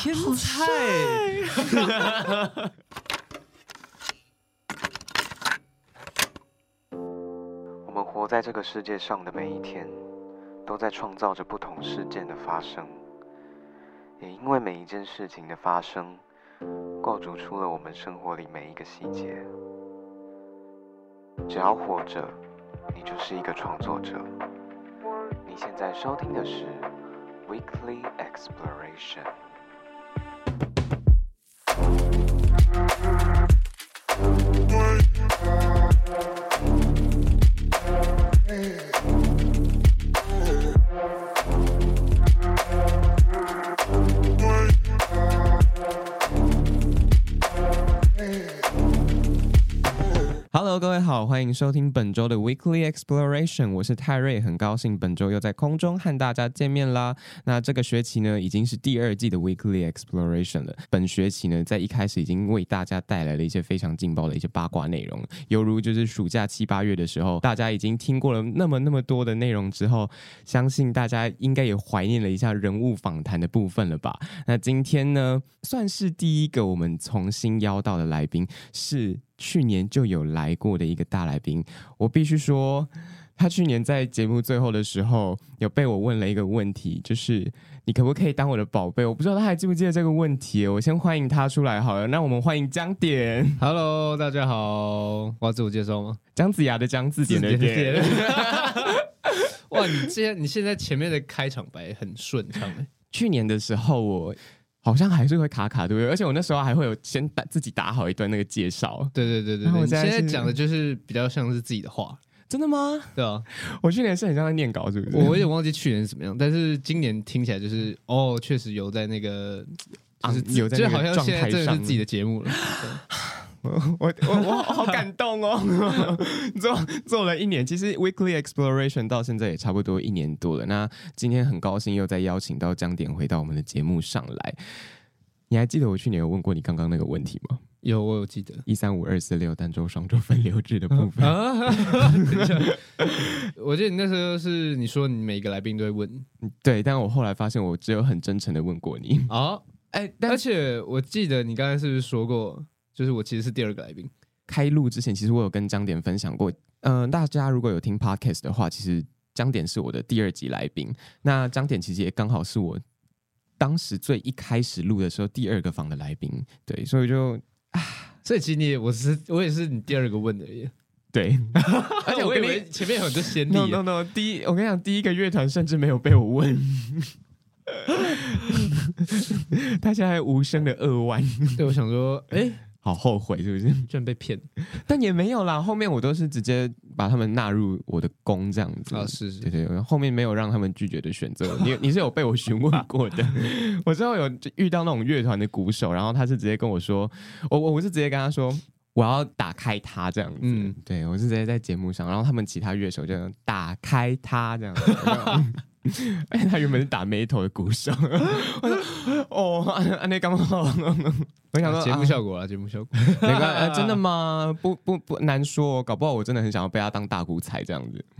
天才！我们活在这个世界上的每一天，都在创造着不同事件的发生，也因为每一件事情的发生，构筑出了我们生活里每一个细节。只要活着，你就是一个创作者。你现在收听的是 Weekly Exploration。Bye. 各位好，欢迎收听本周的 Weekly Exploration，我是泰瑞，很高兴本周又在空中和大家见面啦。那这个学期呢，已经是第二季的 Weekly Exploration 了。本学期呢，在一开始已经为大家带来了一些非常劲爆的一些八卦内容，犹如就是暑假七八月的时候，大家已经听过了那么那么多的内容之后，相信大家应该也怀念了一下人物访谈的部分了吧？那今天呢，算是第一个我们重新邀到的来宾是。去年就有来过的一个大来宾，我必须说，他去年在节目最后的时候有被我问了一个问题，就是你可不可以当我的宝贝？我不知道他还记不记得这个问题。我先欢迎他出来好了，那我们欢迎姜点。Hello，大家好，我要自我介绍吗？姜子牙的姜，字典的典。哇，你现你现在前面的开场白很顺畅。去年的时候我。好像还是会卡卡，对不对？而且我那时候还会有先打自己打好一段那个介绍。对对对对对。现在讲的就是比较像是自己的话，真的吗？对啊，我去年是很像在念稿，是不是？我有点忘记去年是怎么样，但是今年听起来就是哦，确实有在那个，就是有在好像现在真的是自己的节目了。我我我我好感动哦！做做了一年，其实 Weekly Exploration 到现在也差不多一年多了。那今天很高兴又再邀请到江点回到我们的节目上来。你还记得我去年有问过你刚刚那个问题吗？有，我有记得一三五二四六单周双周分流制的部分。我记得你那时候是你说你每个来宾都会问，对，但我后来发现我只有很真诚的问过你哦。哎、而且我记得你刚才是不是说过？就是我其实是第二个来宾。开录之前，其实我有跟姜点分享过。嗯、呃，大家如果有听 podcast 的话，其实姜点是我的第二集来宾。那姜点其实也刚好是我当时最一开始录的时候第二个访的来宾。对，所以就啊，所以其实你我是我也是你第二个问的耶。对，而且我以为前面有很多先例。no no no，第一我跟你讲，第一个乐团甚至没有被我问。他现在无声的扼腕。对，我想说，哎、欸。好后悔是不是？居然被骗，但也没有啦。后面我都是直接把他们纳入我的宫这样子啊，是是，对对。后面没有让他们拒绝的选择。你 你是有被我询问过的。我之后有遇到那种乐团的鼓手，然后他是直接跟我说，我我我是直接跟他说，我要打开他这样子。嗯，对我是直接在节目上，然后他们其他乐手就打开他这样子。哎，他原本是打 metal 的鼓手。我说哦，安内刚好。我想说节目效果啊，节目效果。那个、呃、真的吗？不不不难说，搞不好我真的很想要被他当大鼓踩这样子。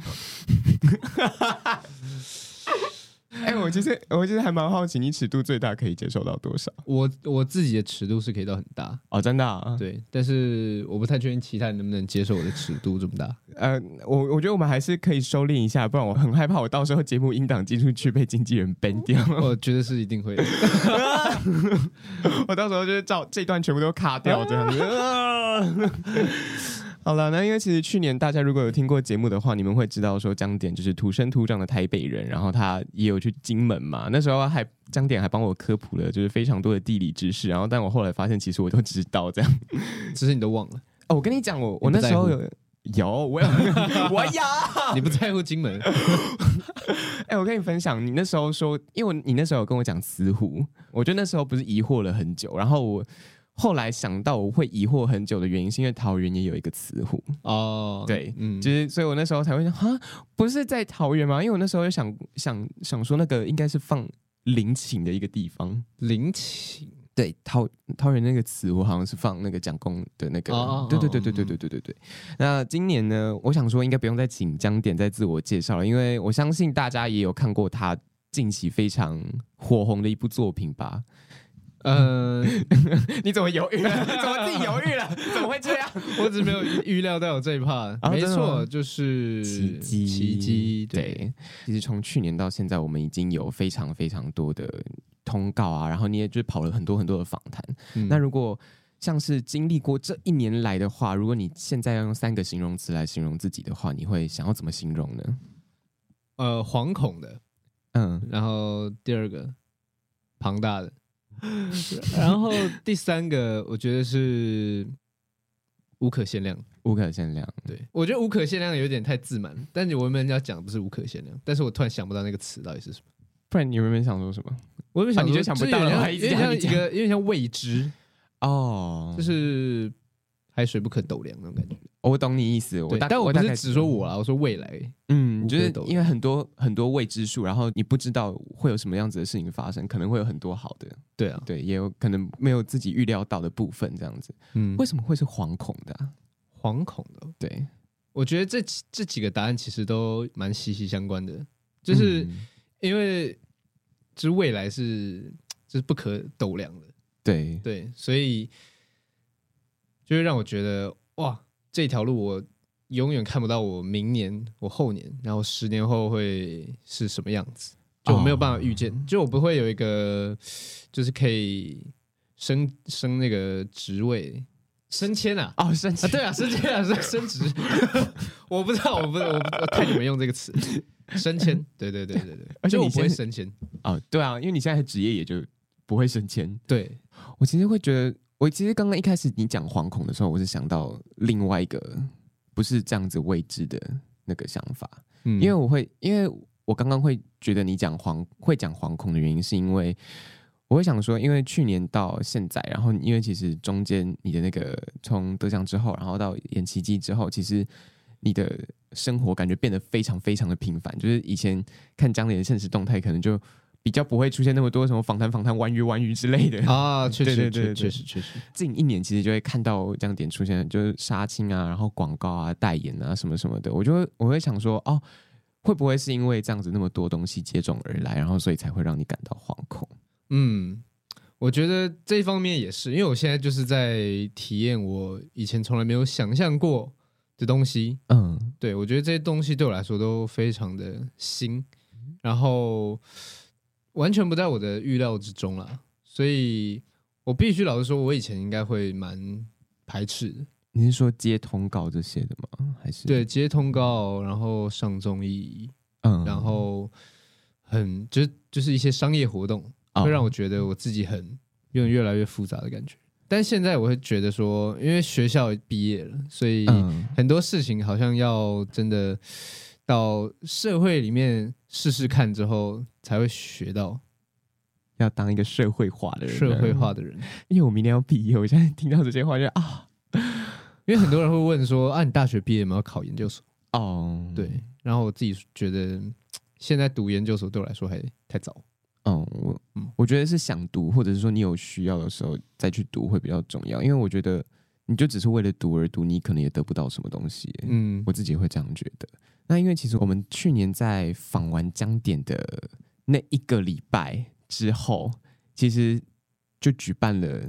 哎、欸，我其实我其实还蛮好奇，你尺度最大可以接受到多少？我我自己的尺度是可以到很大哦，真的、啊。对，但是我不太确定其他人能不能接受我的尺度这么大。呃，我我觉得我们还是可以收敛一下，不然我很害怕我到时候节目音档寄出去被经纪人 ban 掉。我 觉得是一定会的。我到时候就是照这段全部都卡掉这样子。好了，那因为其实去年大家如果有听过节目的话，你们会知道说江点就是土生土长的台北人，然后他也有去金门嘛。那时候还江点还帮我科普了，就是非常多的地理知识。然后，但我后来发现，其实我都知道这样，只是你都忘了。哦，我跟你讲，我我那时候有有我有我有，你不在乎金门？哎、欸，我跟你分享，你那时候说，因为你那时候有跟我讲慈湖，我觉得那时候不是疑惑了很久，然后我。后来想到我会疑惑很久的原因，是因为桃园也有一个慈湖哦，对，嗯，就是所以我那时候才会想，哈，不是在桃园吗？因为我那时候就想想想说，那个应该是放陵寝的一个地方，陵寝，对，桃桃园那个词湖好像是放那个蒋公的那个，哦、对对对对对对对对对。那今年呢，我想说应该不用再请姜点再自我介绍了，因为我相信大家也有看过他近期非常火红的一部作品吧。呃，你怎么犹豫了？怎么自己犹豫了？怎么会这样？我只没有预料到有这一趴。啊、没错，就是奇迹，奇迹。对，其实从去年到现在，我们已经有非常非常多的通告啊，然后你也就跑了很多很多的访谈。嗯、那如果像是经历过这一年来的话，如果你现在要用三个形容词来形容自己的话，你会想要怎么形容呢？呃，惶恐的，嗯，然后第二个，庞大的。然后第三个，我觉得是无可限量，无可限量。对，我觉得无可限量有点太自满，但是我原本要讲的不是无可限量，但是我突然想不到那个词到底是什么。不然你原本想说什么？我原本想你就想不到了，有点像一个，有点像未知哦，就是。海水不可斗量那种感觉，我懂你意思。我但我不是只说我啦，我说未来。嗯，就是因为很多很多未知数，然后你不知道会有什么样子的事情发生，可能会有很多好的。对啊，对，也有可能没有自己预料到的部分，这样子。嗯，为什么会是惶恐的啊？惶恐的，对，我觉得这这几个答案其实都蛮息息相关的，就是因为就是未来是就是不可斗量的。对对，所以。就会让我觉得哇，这条路我永远看不到我明年、我后年，然后十年后会是什么样子，就我没有办法预见。Oh. 就我不会有一个，就是可以升升那个职位、升迁啊，哦，升迁，对啊，升迁啊，升升职。我不知道，我不，我我看你们用这个词，升迁。对对对对对，而且我不会升迁哦，对啊，因为你现在的职业也就不会升迁。对，我其实会觉得。我其实刚刚一开始你讲惶恐的时候，我是想到另外一个不是这样子未知的那个想法，嗯，因为我会，因为我刚刚会觉得你讲惶会讲惶恐的原因，是因为我会想说，因为去年到现在，然后因为其实中间你的那个从得奖之后，然后到演奇迹之后，其实你的生活感觉变得非常非常的平凡，就是以前看江联的现实动态，可能就。比较不会出现那么多什么访谈、访谈、玩鱼、玩鱼之类的啊，确实，对对对，确实确实。近一年其实就会看到这样点出现，就是杀青啊，然后广告啊、代言啊什么什么的，我就会我会想说，哦，会不会是因为这样子那么多东西接踵而来，然后所以才会让你感到惶恐？嗯，我觉得这方面也是，因为我现在就是在体验我以前从来没有想象过的东西。嗯，对，我觉得这些东西对我来说都非常的新，然后。完全不在我的预料之中啦，所以我必须老实说，我以前应该会蛮排斥的。你是说接通告这些的吗？还是对接通告，然后上综艺，嗯，然后很就是就是一些商业活动，会让我觉得我自己很有点越来越复杂的感觉。但现在我会觉得说，因为学校毕业了，所以很多事情好像要真的。到社会里面试试看之后，才会学到要当一个社会化的人。社会化的人，因为我明年要毕业，我现在听到这些话就啊，因为很多人会问说啊，你大学毕业有没有考研究所？哦，对。然后我自己觉得，现在读研究所对我来说还太早。嗯，我我觉得是想读，或者是说你有需要的时候再去读会比较重要。因为我觉得你就只是为了读而读，你可能也得不到什么东西。嗯，我自己会这样觉得。那因为其实我们去年在访完江点的那一个礼拜之后，其实就举办了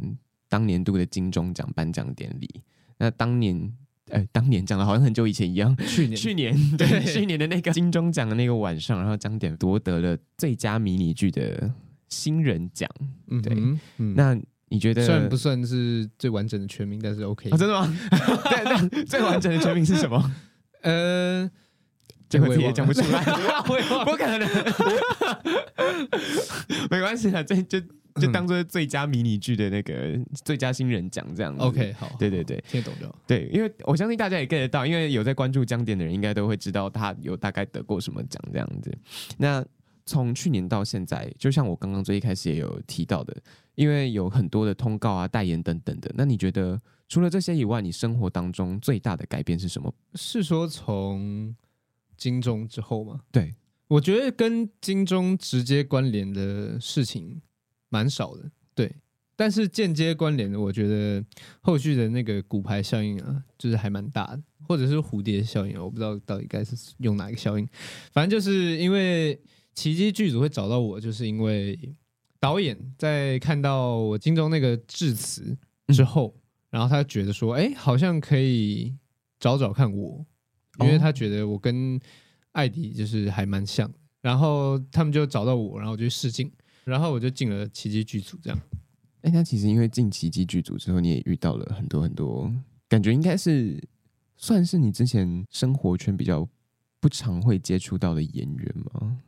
当年度的金钟奖颁奖典礼。那当年，呃，当年讲的好像很久以前一样。去年，去年，对，去年的那个金钟奖的那个晚上，然后江点夺得了最佳迷你剧的新人奖。对，嗯嗯、那你觉得？虽然不算是最完整的全名，但是 OK。哦、真的吗？对 对，最完整的全名是什么？呃。这回也讲不出来，不可能，没关系啊，这就就当做最佳迷你剧的那个最佳新人奖这样子。OK，好，对对对，听得懂就好。对，因为我相信大家也 get 得到，因为有在关注江点的人，应该都会知道他有大概得过什么奖这样子。那从去年到现在，就像我刚刚最一开始也有提到的，因为有很多的通告啊、代言等等的。那你觉得除了这些以外，你生活当中最大的改变是什么？是说从金钟之后吗，对，我觉得跟金钟直接关联的事情蛮少的，对，但是间接关联的，我觉得后续的那个骨牌效应啊，就是还蛮大的，或者是蝴蝶效应，我不知道到底该是用哪一个效应，反正就是因为奇迹剧组会找到我，就是因为导演在看到我金钟那个致辞之后，嗯、然后他觉得说，哎，好像可以找找看我，因为他觉得我跟艾迪就是还蛮像，然后他们就找到我，然后我就试镜，然后我就进了奇迹剧组，这样。哎，那其实因为进奇迹剧组之后，你也遇到了很多很多，感觉应该是算是你之前生活圈比较不常会接触到的演员吗？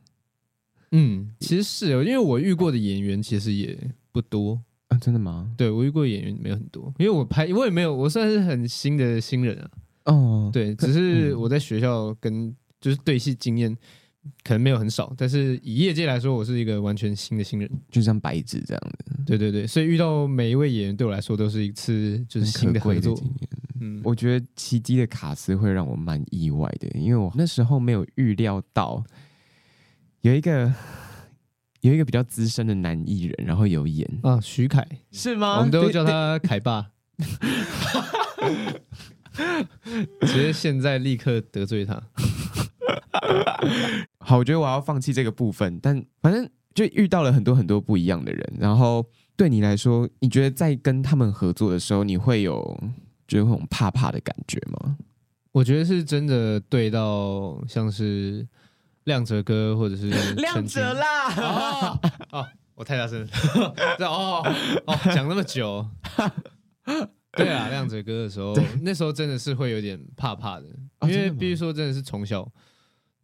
嗯，其实是哦，因为我遇过的演员其实也不多啊，真的吗？对，我遇过的演员没有很多，因为我拍我也没有，我算是很新的新人啊。哦，对，只是我在学校跟就是对戏经验可能没有很少，但是以业界来说，我是一个完全新的新人，就像白纸这样的。对对对，所以遇到每一位演员对我来说都是一次就是新的合作。嗯，我觉得奇迹的卡斯会让我蛮意外的，因为我那时候没有预料到。有一个有一个比较资深的男艺人，然后有演啊，徐凯是吗？我们都叫他凯爸。直接现在立刻得罪他。好，我觉得我要放弃这个部分，但反正就遇到了很多很多不一样的人。然后对你来说，你觉得在跟他们合作的时候，你会有就是那种怕怕的感觉吗？我觉得是真的对到像是。亮哲哥，或者是 亮哲啦！哦，哦，我太大声了。哦哦，讲那么久。对啊，亮哲哥的时候，那时候真的是会有点怕怕的，因为必须说真的是从小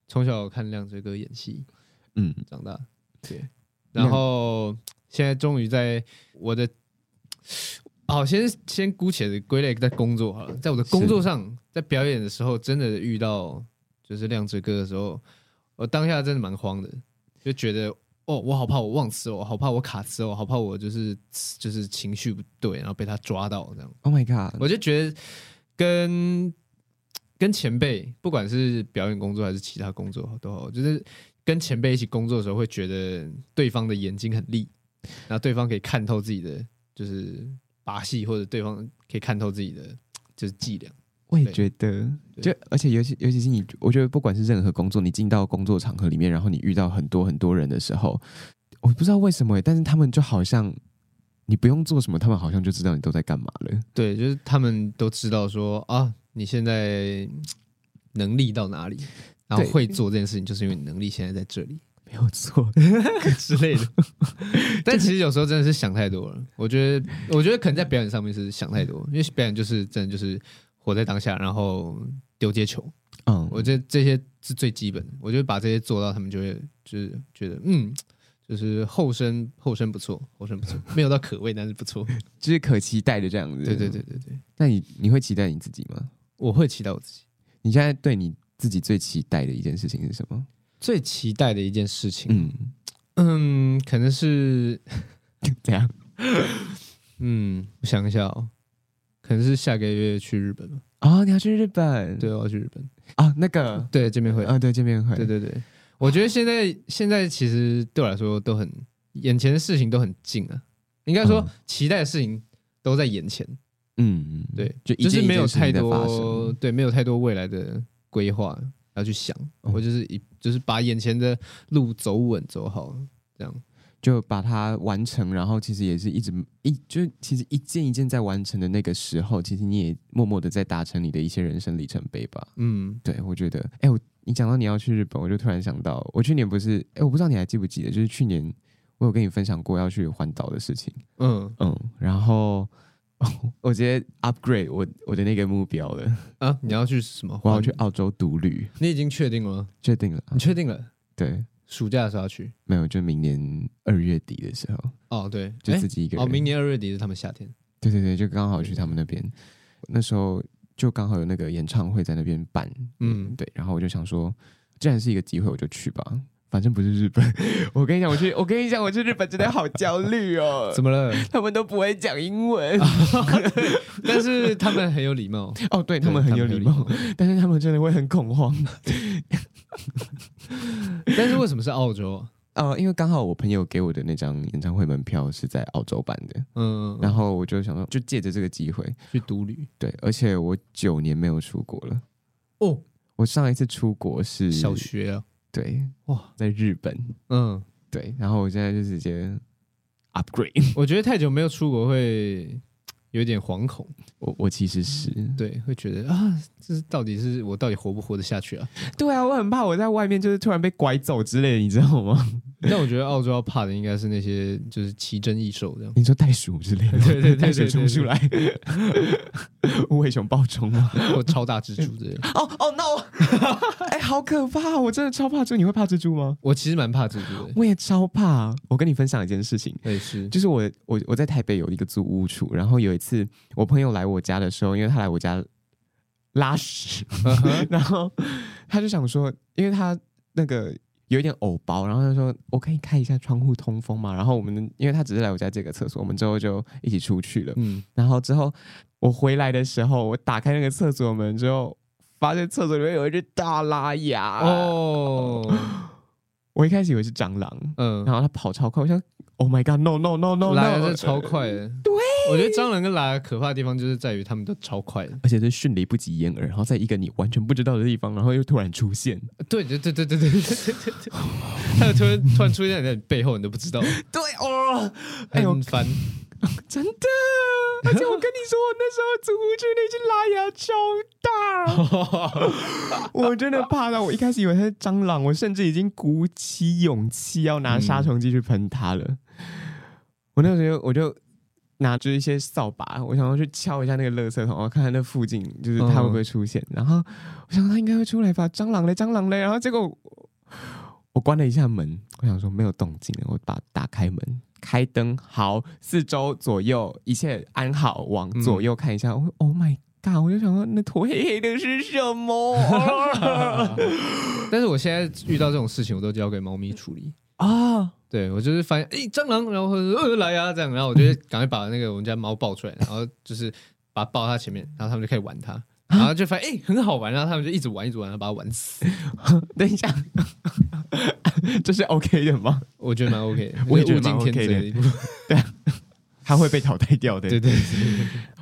从小看亮哲哥演戏，嗯，长大。对，然后现在终于在我的，好，先先姑且的归类在工作好了，在我的工作上，在表演的时候，真的遇到就是亮哲哥的时候。我当下真的蛮慌的，就觉得哦，我好怕我忘词哦，好怕我卡词哦，好怕我就是就是情绪不对，然后被他抓到这样。Oh my god！我就觉得跟跟前辈，不管是表演工作还是其他工作都好，就是跟前辈一起工作的时候，会觉得对方的眼睛很利，然后对方可以看透自己的就是把戏，或者对方可以看透自己的就是伎俩。我也觉得，就而且尤其尤其是你，我觉得不管是任何工作，你进到工作场合里面，然后你遇到很多很多人的时候，我不知道为什么，但是他们就好像你不用做什么，他们好像就知道你都在干嘛了。对，就是他们都知道说啊，你现在能力到哪里，然后会做这件事情，就是因为你能力现在在这里，没有错 之类的。但其实有时候真的是想太多了。我觉得，我觉得可能在表演上面是想太多，因为表演就是真的就是。活在当下，然后丢接球，嗯，我觉得这些是最基本的。我觉得把这些做到，他们就会就是觉得，嗯，就是后生后生不错，后生不错，没有到可畏，但是不错，就是可期待的这样子。对对对对对。那你你会期待你自己吗？我会期待我自己。你现在对你自己最期待的一件事情是什么？最期待的一件事情，嗯嗯，可能是 怎样？嗯，我想一下哦。可能是下个月去日本了啊！你要去日本？对，我要去日本啊。那个，对，见面会啊，对，见面会，对对对。我觉得现在现在其实对我来说都很眼前的事情都很近啊。应该说，期待的事情都在眼前。嗯嗯，对，就就是没有太多对，没有太多未来的规划要去想。我就是一就是把眼前的路走稳走好，这样。就把它完成，然后其实也是一直一就是其实一件一件在完成的那个时候，其实你也默默的在达成你的一些人生里程碑吧。嗯，对，我觉得，哎，我你讲到你要去日本，我就突然想到，我去年不是，哎，我不知道你还记不记得，就是去年我有跟你分享过要去环岛的事情。嗯嗯，然后 我直接 upgrade 我我的那个目标了啊！你要去什么？我要去澳洲独旅。你已经确定了吗？确定了。你确定了？对。暑假的时候要去？没有，就明年二月底的时候。哦，对，就自己一个人。哦，明年二月底是他们夏天。对对对，就刚好去他们那边。那时候就刚好有那个演唱会在那边办。嗯，对。然后我就想说，既然是一个机会，我就去吧。反正不是日本。我跟你讲，我去，我跟你讲，我去日本真的好焦虑哦。怎么了？他们都不会讲英文，但是他们很有礼貌。哦，对，他们很有礼貌，但是他们真的会很恐慌。但是为什么是澳洲？哦，因为刚好我朋友给我的那张演唱会门票是在澳洲办的，嗯，然后我就想说，就借着这个机会去独旅。对，而且我九年没有出国了。哦，我上一次出国是小学啊。对，哇，在日本。嗯，对，然后我现在就直接 upgrade。我觉得太久没有出国会。有点惶恐，我我其实是对，会觉得啊，这是到底是我到底活不活得下去啊？对啊，我很怕我在外面就是突然被拐走之类的，你知道吗？但我觉得澳洲要怕的应该是那些就是奇珍异兽这样，你说袋鼠之类的，对对对，袋鼠冲出来，无尾熊暴冲吗？或超大蜘蛛之类的？哦哦 no！哎，好可怕！我真的超怕蜘蛛，你会怕蜘蛛吗？我其实蛮怕蜘蛛的，我也超怕。我跟你分享一件事情，对，是，就是我我我在台北有一个租屋处，然后有一次我朋友来我家的时候，因为他来我家拉屎，然后他就想说，因为他那个。有一点偶包，然后他说：“我可以开一下窗户通风嘛。”然后我们因为他只是来我家借个厕所，我们之后就一起出去了。嗯，然后之后我回来的时候，我打开那个厕所门之后，发现厕所里面有一只大拉牙哦。我一开始以为是蟑螂，嗯，然后它跑超快，我想：“Oh my god, no no no no no！” 拉牙是超快的，对。我觉得蟑螂跟拉牙可怕的地方就是在于它们都超快的，而且是迅雷不及掩耳，然后在一个你完全不知道的地方，然后又突然出现。对对对对对对对对对，它又突然突然出现在你背后，你都不知道。对哦，很烦，真的。而且我跟你说，我那时候租屋处那只拉牙超大，我真的怕到我一开始以为它是蟑螂，我甚至已经鼓起勇气要拿杀虫剂去喷它了。嗯、我那时候我就。拿着一些扫把，我想要去敲一下那个垃圾桶，我看看那附近就是它会不会出现。嗯、然后我想它应该会出来吧，蟑螂嘞，蟑螂嘞。然后结果我，关了一下门，我想说没有动静，我把打开门，开灯，好，四周左右一切安好，往左右看一下。嗯、Oh my god！我就想说那坨黑黑的是什么？但是我现在遇到这种事情，我都交给猫咪处理啊。对，我就是发现，哎，蟑螂，然后呃来呀、啊，这样，然后我就赶快把那个我们家猫抱出来，然后就是把它抱到它前面，然后他们就开始玩它，然后就发现，哎，很好玩，然后他们就一直玩，一直玩，然后把它玩死。等一下，这是 OK 的吗？我觉得蛮 OK 的，我也觉得蛮 OK 的。对啊，它会被淘汰掉的。对对对，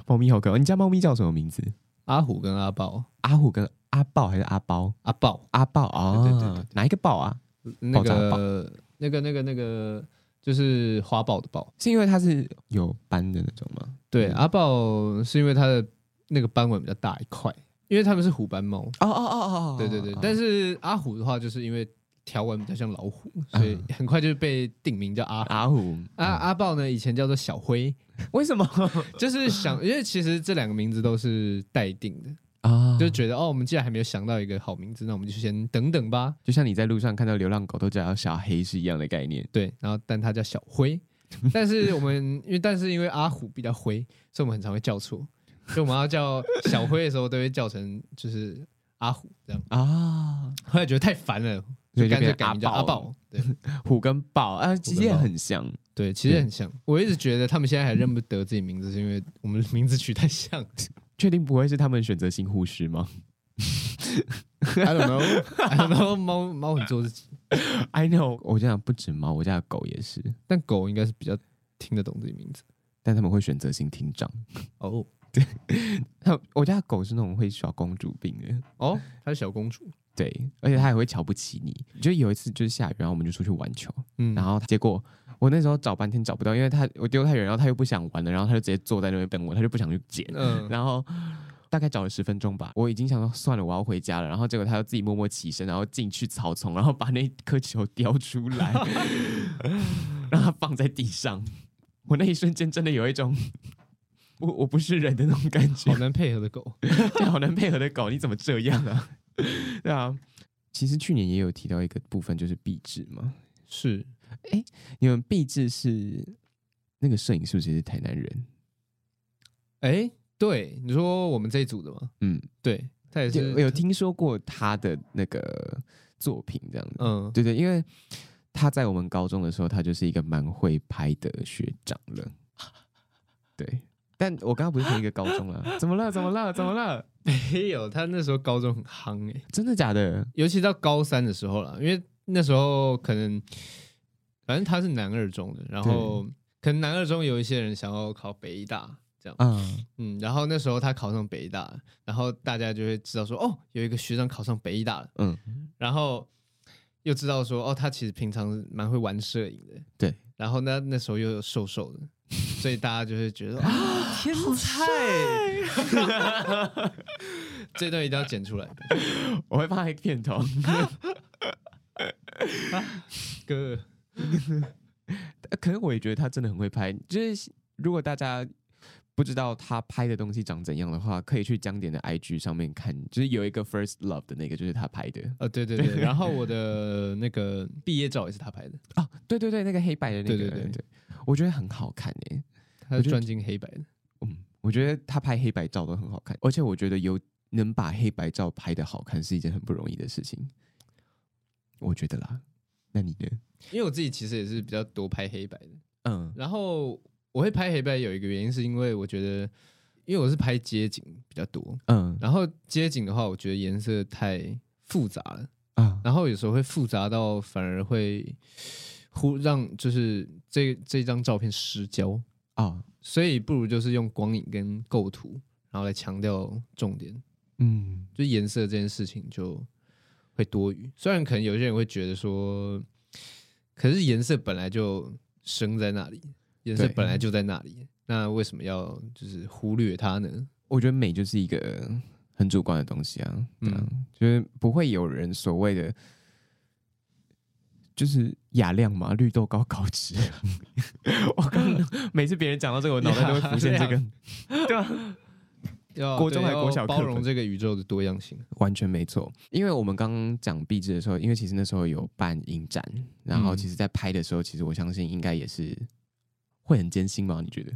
猫咪好可爱。你家猫咪叫什么名字？阿虎跟阿豹。阿虎跟阿豹还是阿包？阿豹。阿豹啊，哪一个豹啊？那个。那个、那个、那个，就是花豹的豹，是因为它是有斑的那种吗？对，阿豹是因为它的那个斑纹比较大一块，因为它们是虎斑猫。哦哦哦哦，对对对。但是阿虎的话，就是因为条纹比较像老虎，所以很快就被定名叫阿阿虎。阿阿豹呢，以前叫做小灰，为什么？就是想，因为其实这两个名字都是待定的。啊，就觉得哦，我们既然还没有想到一个好名字，那我们就先等等吧。就像你在路上看到流浪狗都叫小黑是一样的概念。对，然后但它叫小灰，但是我们因为但是因为阿虎比较灰，所以我们很常会叫错。所以我们要叫小灰的时候，都会叫成就是阿虎这样啊。后来觉得太烦了，所以干脆改名叫阿豹。对，虎跟豹啊，其实也很像。对，其实很像。我一直觉得他们现在还认不得自己名字，是因为我们名字取太像。确定不会是他们选择性护士吗？I don't know, I don't know。猫猫很做自己。I know。我这样不止猫，我家的狗也是。但狗应该是比较听得懂自己名字，但他们会选择性听障。哦，oh. 对。我家的狗是那种会小公主病的。哦，它是小公主。对，而且它也会瞧不起你。就有一次就是下雨，然后我们就出去玩球，嗯，然后结果。我那时候找半天找不到，因为他我丢太远，然后他又不想玩了，然后他就直接坐在那边等我，他就不想去捡。嗯，然后大概找了十分钟吧，我已经想说算了，我要回家了。然后结果他又自己默默起身，然后进去草丛，然后把那颗球叼出来，让它放在地上。我那一瞬间真的有一种我我不是人的那种感觉。好难配合的狗，对，好难配合的狗，你怎么这样啊？对啊，其实去年也有提到一个部分，就是壁纸嘛，是。哎，你们毕制是那个摄影是不是也是台南人？哎，对，你说我们这一组的吗？嗯，对，他也是有，有听说过他的那个作品这样子。嗯，对对，因为他在我们高中的时候，他就是一个蛮会拍的学长了。对，但我刚刚不是同一个高中了？怎么了？怎么了？怎么了？没有，他那时候高中很夯哎，真的假的？尤其到高三的时候了，因为那时候可能。反正他是南二中的，然后可能南二中有一些人想要考北医大，这样，嗯。嗯，然后那时候他考上北医大，然后大家就会知道说，哦，有一个学长考上北医大了，嗯，然后又知道说，哦，他其实平常蛮会玩摄影的，对，然后呢，那时候又有瘦瘦的，所以大家就会觉得啊，天才！这段一定要剪出来，我会放一个片头。哥，可是我也觉得他真的很会拍。就是如果大家不知道他拍的东西长怎样的话，可以去江点的 IG 上面看，就是有一个 First Love 的那个，就是他拍的。呃、哦，对对对。然后我的那个毕业照也是他拍的。哦，对对对，那个黑白的那个，对对对，对，我觉得很好看诶。他是专精黑白的。嗯，我觉得他拍黑白照都很好看，而且我觉得有能把黑白照拍的好看是一件很不容易的事情。我觉得啦，那你呢？因为我自己其实也是比较多拍黑白的。嗯，然后。我会拍黑白有一个原因，是因为我觉得，因为我是拍街景比较多，嗯，然后街景的话，我觉得颜色太复杂了，啊，然后有时候会复杂到反而会忽让就是这这张照片失焦。啊，所以不如就是用光影跟构图，然后来强调重点，嗯，就颜色这件事情就会多余。虽然可能有些人会觉得说，可是颜色本来就生在那里。颜色本来就在那里，那为什么要就是忽略它呢？我觉得美就是一个很主观的东西啊，嗯，就是不会有人所谓的就是雅量嘛，绿豆糕高脂。我刚 每次别人讲到这个，我脑袋都会浮现这个，对吧？要国中还国小包容这个宇宙的多样性，完全没错。因为我们刚刚讲壁纸的时候，因为其实那时候有办影展，然后其实在拍的时候，其实我相信应该也是。会很艰辛吗？你觉得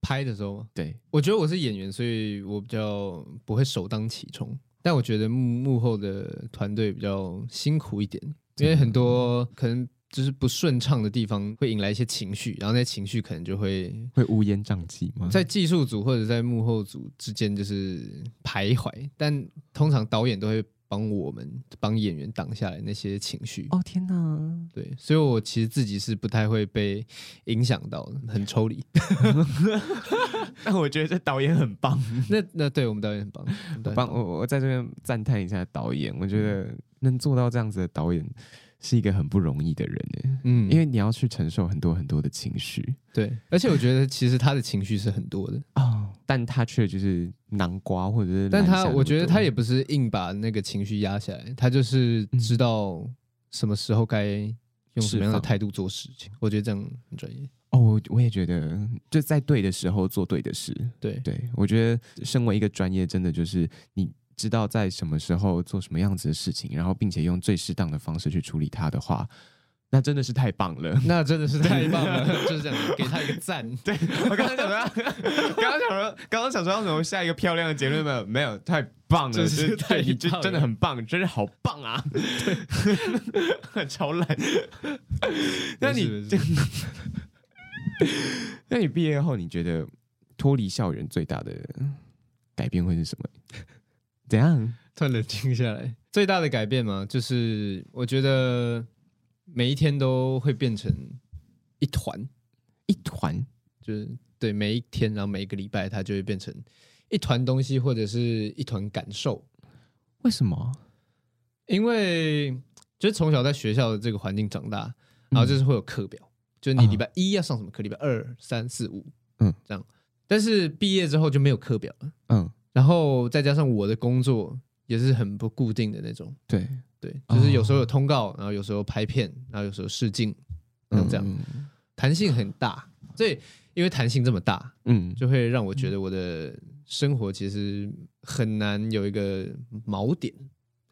拍的时候吗？对，我觉得我是演员，所以我比较不会首当其冲。但我觉得幕幕后的团队比较辛苦一点，因为很多可能就是不顺畅的地方会引来一些情绪，然后那些情绪可能就会会乌烟瘴气吗？在技术组或者在幕后组之间就是徘徊，但通常导演都会。帮我们帮演员挡下来那些情绪哦，天哪！对，所以我其实自己是不太会被影响到的，很抽离。但我觉得这导演很棒。那那对我们导演很棒，很棒。我我在这边赞叹一下导演，我觉得能做到这样子的导演是一个很不容易的人诶。嗯，因为你要去承受很多很多的情绪。对，而且我觉得其实他的情绪是很多的啊。哦但他却就是南瓜，或者是……但他我觉得他也不是硬把那个情绪压下来，他就是知道什么时候该用什么样的态度做事情。我觉得这样很专业。哦，我我也觉得就在对的时候做对的事。对对，我觉得身为一个专业，真的就是你知道在什么时候做什么样子的事情，然后并且用最适当的方式去处理它的话。那真的是太棒了，那真的是太棒了，就是这样，给他一个赞。对，我刚刚想说，刚刚想说，刚刚想说要怎么下一个漂亮的结论没有？没有，太棒了，就是太你就真的很棒，真是好棒啊！对，超烂。那你，那你毕业后，你觉得脱离校园最大的改变会是什么？怎样？突然冷静下来，最大的改变嘛？就是我觉得。每一天都会变成一团，一团就是对每一天，然后每一个礼拜，它就会变成一团东西，或者是一团感受。为什么？因为就是从小在学校的这个环境长大，然后就是会有课表，嗯、就是你礼拜一要上什么课，礼拜二、三四五，嗯，这样。但是毕业之后就没有课表了，嗯，然后再加上我的工作也是很不固定的那种，对。对，就是有时候有通告，然后有时候拍片，然后有时候试镜，嗯，这样弹性很大。所以因为弹性这么大，嗯，就会让我觉得我的生活其实很难有一个锚点，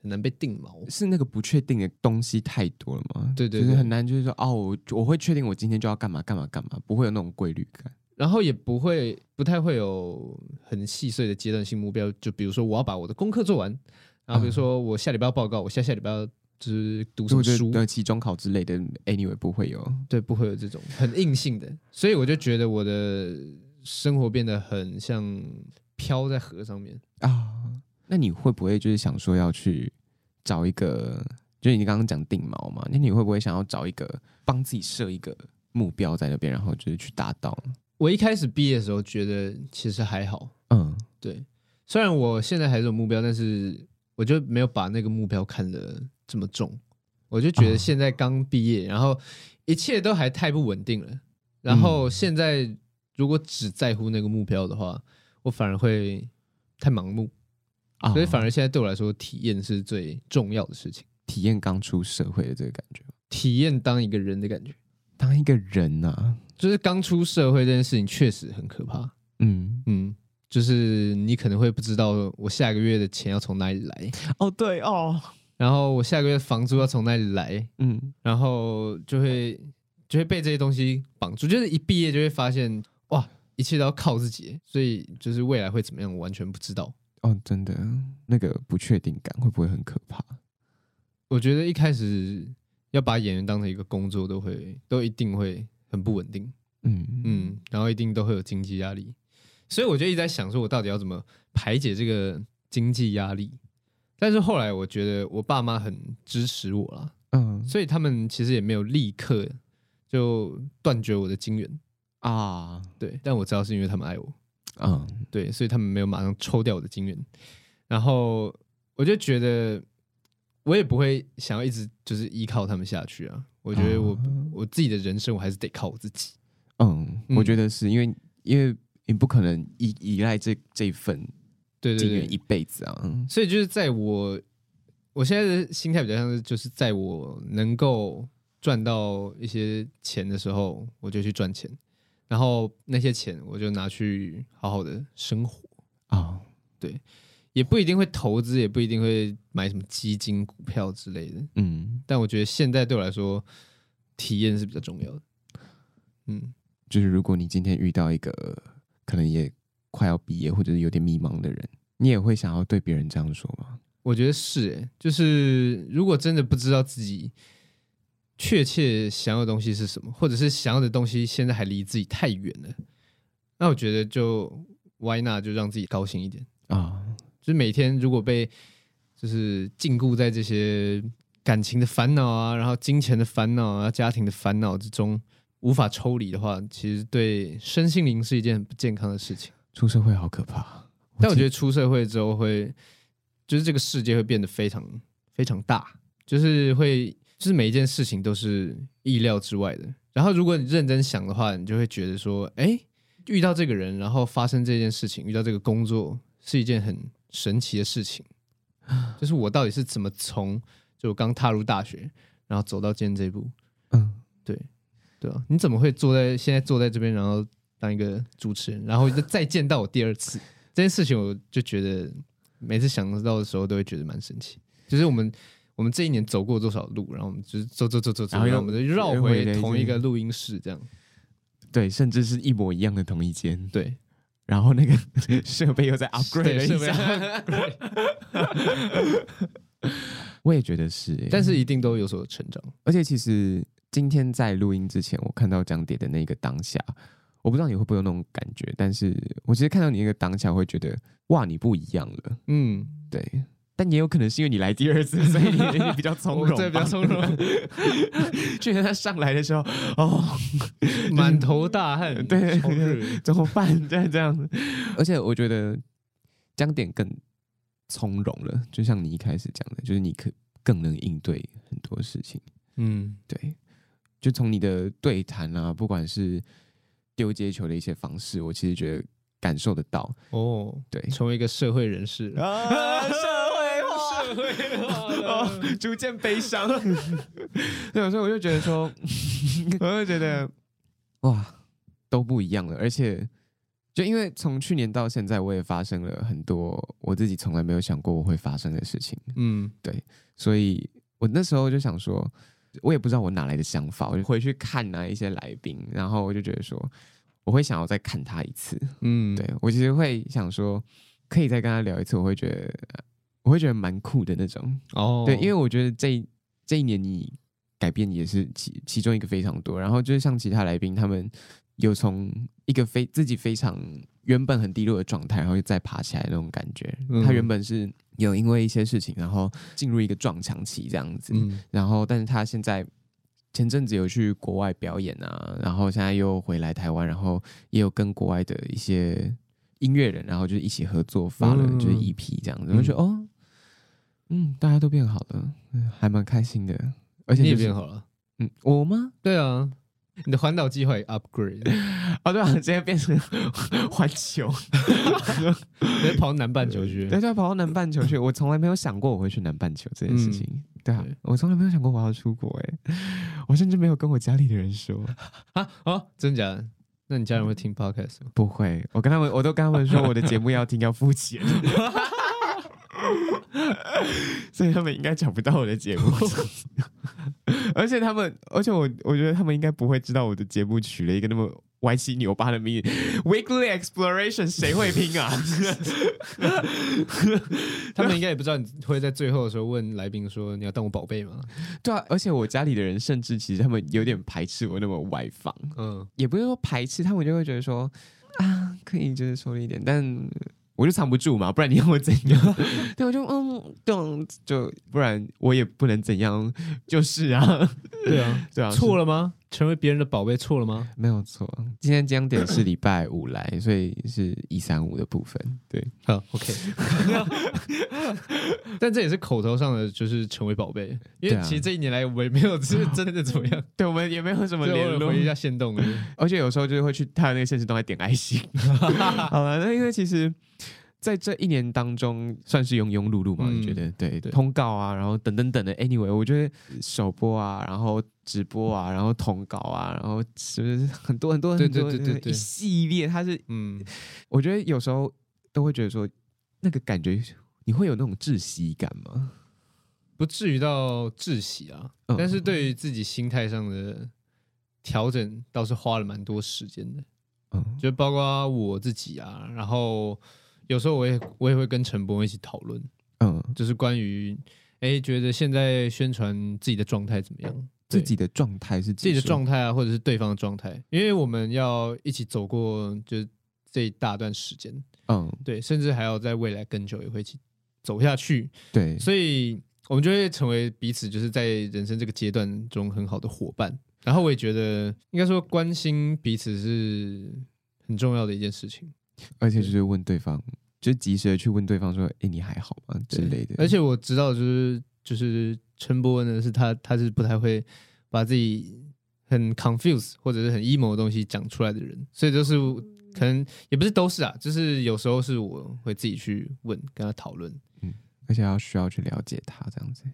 很难被定锚。是那个不确定的东西太多了吗？对对，就是很难，就是说哦，我我会确定我今天就要干嘛干嘛干嘛，不会有那种规律感，然后也不会不太会有很细碎的阶段性目标。就比如说我要把我的功课做完。然后比如说我下礼拜要报告，我下下礼拜要就是读什么书，对，期中考之类的，anyway 不会有，对，不会有这种很硬性的，所以我就觉得我的生活变得很像飘在河上面啊。那你会不会就是想说要去找一个，就是你刚刚讲定锚嘛？那你会不会想要找一个帮自己设一个目标在那边，然后就是去达到？我一开始毕业的时候觉得其实还好，嗯，对，虽然我现在还是有目标，但是。我就没有把那个目标看得这么重，我就觉得现在刚毕业，然后一切都还太不稳定了。然后现在如果只在乎那个目标的话，我反而会太盲目。所以反而现在对我来说，体验是最重要的事情。体验刚出社会的这个感觉，体验当一个人的感觉。当一个人呐、啊，就是刚出社会这件事情确实很可怕。嗯嗯，就是你可能会不知道我下个月的钱要从哪里来。哦，对哦。然后我下个月房租要从哪里来？嗯，然后就会就会被这些东西绑住。就是一毕业就会发现，哇，一切都要靠自己。所以就是未来会怎么样，我完全不知道。哦，真的，那个不确定感会不会很可怕？我觉得一开始要把演员当成一个工作，都会都一定会很不稳定，嗯。嗯，然后一定都会有经济压力，所以我就一直在想，说我到底要怎么排解这个经济压力？但是后来我觉得我爸妈很支持我了，嗯，所以他们其实也没有立刻就断绝我的金源。啊，对，但我知道是因为他们爱我。嗯，对，所以他们没有马上抽掉我的金源，然后我就觉得我也不会想要一直就是依靠他们下去啊。我觉得我、嗯、我自己的人生我还是得靠我自己。嗯，我觉得是因为因为你不可能依依赖这这份对对对一辈子啊。所以就是在我我现在的心态比较像是，就是在我能够赚到一些钱的时候，我就去赚钱。然后那些钱我就拿去好好的生活啊、哦，对，也不一定会投资，也不一定会买什么基金、股票之类的，嗯。但我觉得现在对我来说，体验是比较重要的。嗯，就是如果你今天遇到一个可能也快要毕业或者是有点迷茫的人，你也会想要对别人这样说吗？我觉得是，诶，就是如果真的不知道自己。确切想要的东西是什么，或者是想要的东西现在还离自己太远了，那我觉得就 why not 就让自己高兴一点啊！就是每天如果被就是禁锢在这些感情的烦恼啊，然后金钱的烦恼啊，家庭的烦恼之中无法抽离的话，其实对身心灵是一件很不健康的事情。出社会好可怕，但我觉得出社会之后会，就是这个世界会变得非常非常大，就是会。就是每一件事情都是意料之外的。然后，如果你认真想的话，你就会觉得说，哎，遇到这个人，然后发生这件事情，遇到这个工作，是一件很神奇的事情。就是我到底是怎么从就我刚踏入大学，然后走到今天这一步？嗯，对，对啊。你怎么会坐在现在坐在这边，然后当一个主持人，然后再见到我第二次这件事情，我就觉得每次想到的时候，都会觉得蛮神奇。就是我们。我们这一年走过多少路，然后我们就是走走走走走，然后我们就绕回同一个录音室，这样。对，甚至是一模一样的同一间。对，然后那个 设备又在 upgrade 了一下。我也觉得是，但是一定都有所成长。而且其实今天在录音之前，我看到讲点的那个当下，我不知道你会不会有那种感觉，但是我其实看到你那个当下，会觉得哇，你不一样了。嗯，对。但也有可能是因为你来第二次，所以你你比较从容，对，比较从容。觉得他上来的时候，哦，满头大汗，对，怎么办？这样这样子。而且我觉得江点更从容了，就像你一开始讲的，就是你可更能应对很多事情。嗯，对。就从你的对谈啊，不管是丢接球的一些方式，我其实觉得感受得到。哦，对，成为一个社会人士。啊会哦，逐渐悲伤。对，所以我就觉得说，我就觉得哇，都不一样了。而且，就因为从去年到现在，我也发生了很多我自己从来没有想过我会发生的事情。嗯，对，所以我那时候就想说，我也不知道我哪来的想法，我就回去看那一些来宾，然后我就觉得说，我会想要再看他一次。嗯，对，我其实会想说，可以再跟他聊一次，我会觉得。我会觉得蛮酷的那种哦，对，因为我觉得这这一年你改变也是其其中一个非常多，然后就是像其他来宾，他们有从一个非自己非常原本很低落的状态，然后又再爬起来那种感觉。嗯、他原本是有因为一些事情，然后进入一个撞墙期这样子，嗯、然后但是他现在前阵子有去国外表演啊，然后现在又回来台湾，然后也有跟国外的一些音乐人，然后就一起合作发了就是 EP 这样子，我觉得哦。嗯，大家都变好了，还蛮开心的，而且、就是、你也变好了。嗯，我吗？对啊，你的环岛计划也 upgrade 啊？对啊，直接变成 环球，直接跑到南半球去。对，对，跑到南半球去。我从来没有想过我会去南半球这件事情。嗯、对啊，对我从来没有想过我要出国。哎，我甚至没有跟我家里的人说 啊。哦，真假的？那你家人会听 podcast 吗？不会，我跟他们，我都跟他们说，我的节目要听要付钱，所以他们应该找不到我的节目。而且他们，而且我，我觉得他们应该不会知道我的节目取了一个那么。歪七扭八的名，Weekly Exploration，谁会拼啊？他们应该也不知道你会在最后的时候问来宾说：“你要当我宝贝吗？”对啊，而且我家里的人甚至其实他们有点排斥我那么外放，嗯，也不是说排斥，他们就会觉得说啊，可以就是说一点，但。我就藏不住嘛，不然你要我怎样？对，我就嗯，懂就不然我也不能怎样，就是啊，对啊，对啊，错了吗？成为别人的宝贝错了吗？没有错，今天将点是礼拜五来，所以是一三五的部分，对，好，OK。但这也是口头上的，就是成为宝贝，因为其实这一年来我也没有是真的怎么样，对我们也没有什么联络，回一下限动，而且有时候就是会去他的那个现实动态点爱心。好了，那因为其实。在这一年当中，算是庸庸碌碌嘛？你觉得？对，对，通告啊，然后等等等的。Anyway，我觉得首播啊，然后直播啊，然后通告啊，然后是不是很多很多很多一系列？它是嗯，我觉得有时候都会觉得说，那个感觉你会有那种窒息感吗？不至于到窒息啊，嗯、但是对于自己心态上的调整，倒是花了蛮多时间的。嗯，就包括我自己啊，然后。有时候我也我也会跟陈柏一起讨论，嗯，就是关于哎，觉得现在宣传自己的状态怎么样？自己的状态是自己的状态啊，或者是对方的状态？因为我们要一起走过就这一大段时间，嗯，对，甚至还要在未来更久也会一起走下去，对，所以我们就会成为彼此就是在人生这个阶段中很好的伙伴。然后我也觉得应该说关心彼此是很重要的一件事情。而且就是问对方，就及时的去问对方说：“哎，你还好吗？”之类的。而且我知道，就是就是陈博文呢，是他他是不太会把自己很 confuse 或者是很 emo 的东西讲出来的人，所以就是可能也不是都是啊，就是有时候是我会自己去问跟他讨论，嗯，而且要需要去了解他这样子。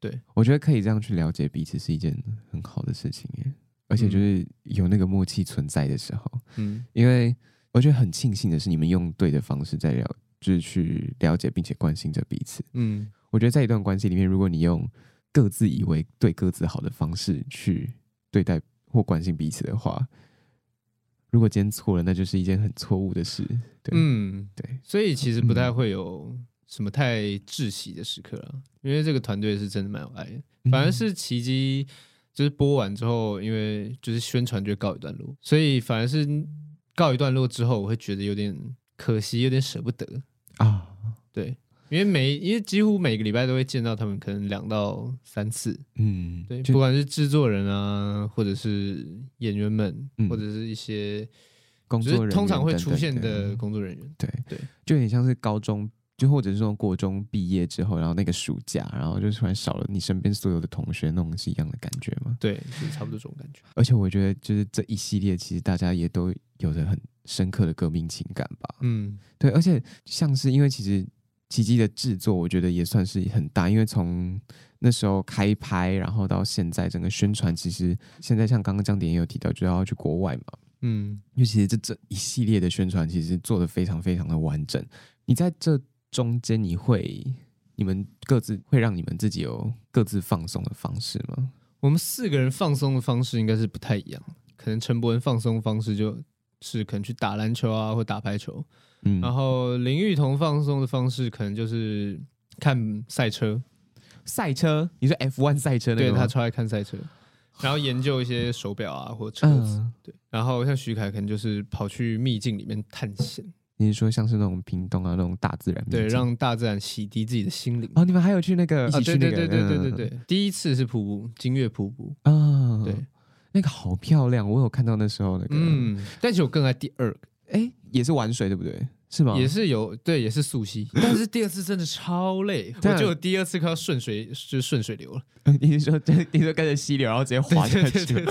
对，我觉得可以这样去了解彼此是一件很好的事情耶，而且就是有那个默契存在的时候，嗯，因为。我觉得很庆幸的是，你们用对的方式在了，就是去了解并且关心着彼此。嗯，我觉得在一段关系里面，如果你用各自以为对各自好的方式去对待或关心彼此的话，如果今天错了，那就是一件很错误的事。对，嗯，对，所以其实不太会有什么太窒息的时刻了，因为这个团队是真的蛮有爱的。反而是奇迹，就是播完之后，因为就是宣传就告一段落，所以反而是。告一段落之后，我会觉得有点可惜，有点舍不得啊。对，因为每因为几乎每个礼拜都会见到他们，可能两到三次。嗯，对，不管是制作人啊，或者是演员们，嗯、或者是一些工作人员，通常会出现的工作人员。对对，就有点像是高中。就或者是说国中毕业之后，然后那个暑假，然后就突然少了你身边所有的同学，那种是一样的感觉吗？对，是差不多这种感觉。而且我觉得，就是这一系列，其实大家也都有着很深刻的革命情感吧。嗯，对。而且像是因为其实奇迹的制作，我觉得也算是很大，因为从那时候开拍，然后到现在整个宣传，其实现在像刚刚张典也有提到，就要去国外嘛。嗯，因为其实这这一系列的宣传，其实做的非常非常的完整。你在这。中间你会，你们各自会让你们自己有各自放松的方式吗？我们四个人放松的方式应该是不太一样，可能陈柏文放松方式就是可能去打篮球啊，或打排球，嗯，然后林玉彤放松的方式可能就是看赛车，赛车，你说 F1 赛车那个？对，他超爱看赛车，然后研究一些手表啊或车子，嗯、对，然后像徐凯可能就是跑去秘境里面探险。你是说像是那种屏东啊，那种大自然，对，让大自然洗涤自己的心灵。哦，你们还有去那个一起去那个？对对对对对对对，第一次是瀑布，金月瀑布啊，对，那个好漂亮，我有看到那时候那个。嗯，但是我更爱第二个，哎，也是玩水对不对？是吗？也是有，对，也是溯溪，但是第二次真的超累，我就第二次快要顺水，就顺水流了。你是说，你说跟着溪流，然后直接滑下去？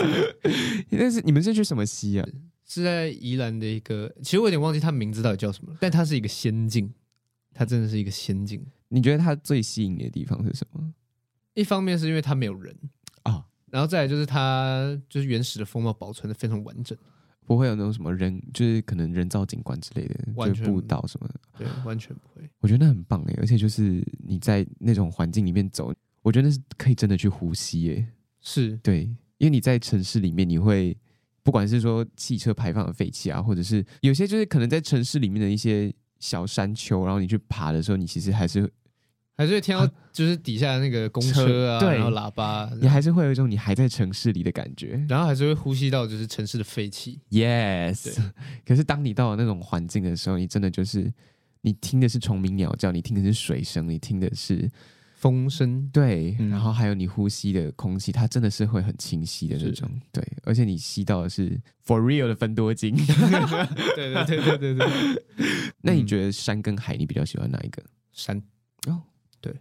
但 是你们是去什么溪啊？是在宜兰的一个，其实我有点忘记它名字到底叫什么，但它是一个仙境，它真的是一个仙境。你觉得它最吸引你的地方是什么？一方面是因为它没有人啊，哦、然后再来就是它就是原始的风貌保存的非常完整，不会有那种什么人，就是可能人造景观之类的，完全步道什么的，对，完全不会。我觉得那很棒哎，而且就是你在那种环境里面走，我觉得那是可以真的去呼吸哎，是对，因为你在城市里面你会。不管是说汽车排放的废气啊，或者是有些就是可能在城市里面的一些小山丘，然后你去爬的时候，你其实还是还是会听到就是底下那个公车啊，对，然后喇叭，你还是会有一种你还在城市里的感觉，然后还是会呼吸到就是城市的废气。Yes，可是当你到了那种环境的时候，你真的就是你听的是虫鸣鸟叫，你听的是水声，你听的是。风声。对，嗯、然后还有你呼吸的空气，它真的是会很清晰的那种，对，而且你吸到的是 for real 的芬多精，对对对对对对。那你觉得山跟海，你比较喜欢哪一个？山。哦，对，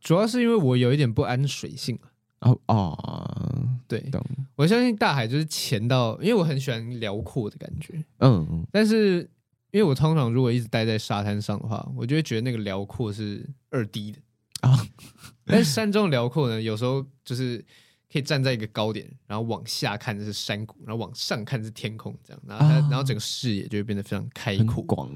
主要是因为我有一点不安水性哦哦，对，懂。我相信大海就是浅到，因为我很喜欢辽阔的感觉，嗯，但是因为我通常如果一直待在沙滩上的话，我就会觉得那个辽阔是二 D 的。啊！哦、但是山中辽阔呢，有时候就是可以站在一个高点，然后往下看的是山谷，然后往上看是天空，这样，然后然后整个视野就会变得非常开阔广。